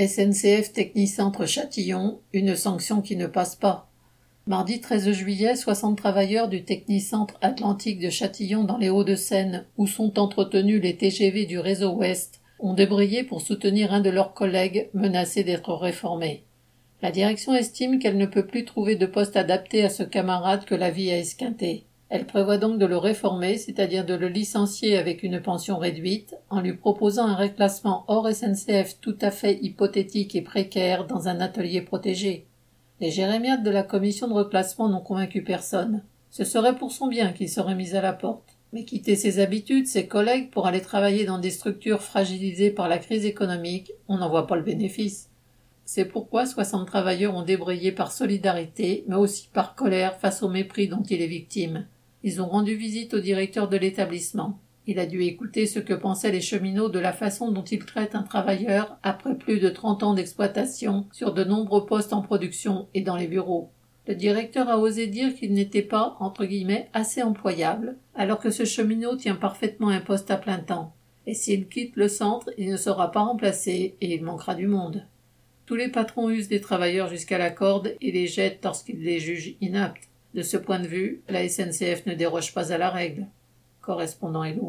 SNCF Technicentre Châtillon, une sanction qui ne passe pas. Mardi 13 juillet, 60 travailleurs du Technicentre Atlantique de Châtillon dans les Hauts-de-Seine, où sont entretenus les TGV du réseau Ouest, ont débrayé pour soutenir un de leurs collègues menacé d'être réformé. La direction estime qu'elle ne peut plus trouver de poste adapté à ce camarade que la vie a esquinté. Elle prévoit donc de le réformer, c'est-à-dire de le licencier avec une pension réduite, en lui proposant un reclassement hors SNCF tout à fait hypothétique et précaire dans un atelier protégé. Les jérémiades de la commission de reclassement n'ont convaincu personne. Ce serait pour son bien qu'il serait mis à la porte. Mais quitter ses habitudes, ses collègues, pour aller travailler dans des structures fragilisées par la crise économique, on n'en voit pas le bénéfice. C'est pourquoi 60 travailleurs ont débrayé par solidarité, mais aussi par colère face au mépris dont il est victime. Ils ont rendu visite au directeur de l'établissement. Il a dû écouter ce que pensaient les cheminots de la façon dont ils traitent un travailleur après plus de trente ans d'exploitation sur de nombreux postes en production et dans les bureaux. Le directeur a osé dire qu'il n'était pas, entre guillemets, assez employable, alors que ce cheminot tient parfaitement un poste à plein temps. Et s'il quitte le centre, il ne sera pas remplacé et il manquera du monde. Tous les patrons usent des travailleurs jusqu'à la corde et les jettent lorsqu'ils les jugent inaptes. De ce point de vue, la SNCF ne déroge pas à la règle. Correspondant Hello.